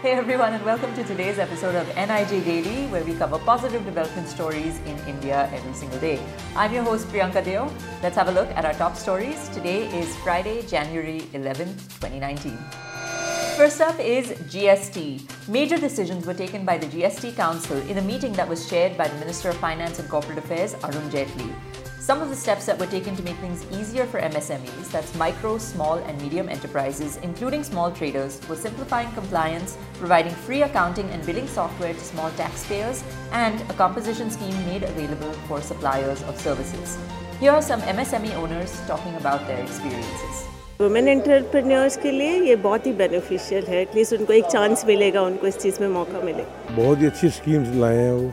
Hey everyone, and welcome to today's episode of NIJ Daily, where we cover positive development stories in India every single day. I'm your host Priyanka Deo. Let's have a look at our top stories. Today is Friday, January 11th, 2019. First up is GST. Major decisions were taken by the GST Council in a meeting that was chaired by the Minister of Finance and Corporate Affairs, Arun Jaitley. Some of the steps that were taken to make things easier for MSMEs, that's micro, small, and medium enterprises, including small traders, were simplifying compliance, providing free accounting and billing software to small taxpayers, and a composition scheme made available for suppliers of services. Here are some MSME owners talking about their experiences. Women entrepreneurs के लिए ये बहुत ही beneficial है at least उनको एक chance मिलेगा उनको इस चीज़ में मौका मिलेगा बहुत ही अच्छी स्कीम्स लाए हैं वो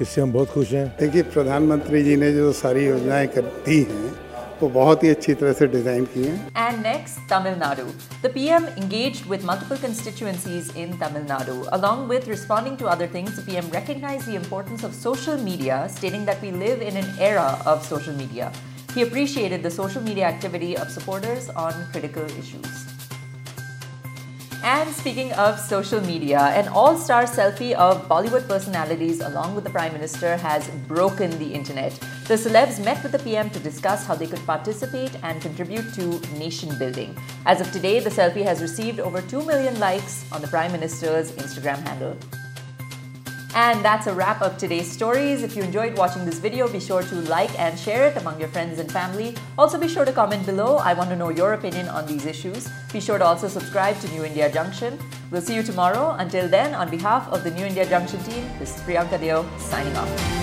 इससे हम बहुत खुश हैं देखिए प्रधानमंत्री जी ने जो सारी योजनाएं कर दी हैं वो बहुत ही अच्छी तरह से डिजाइन की हैं And next, Tamil Nadu. The PM engaged with multiple constituencies in Tamil Nadu. Along with responding to other things, the PM recognized the importance of social media, stating that we live in an era of social media. He appreciated the social media activity of supporters on critical issues. And speaking of social media, an all star selfie of Bollywood personalities along with the Prime Minister has broken the internet. The celebs met with the PM to discuss how they could participate and contribute to nation building. As of today, the selfie has received over 2 million likes on the Prime Minister's Instagram handle. And that's a wrap of today's stories. If you enjoyed watching this video, be sure to like and share it among your friends and family. Also, be sure to comment below. I want to know your opinion on these issues. Be sure to also subscribe to New India Junction. We'll see you tomorrow. Until then, on behalf of the New India Junction team, this is Priyanka Deo signing off.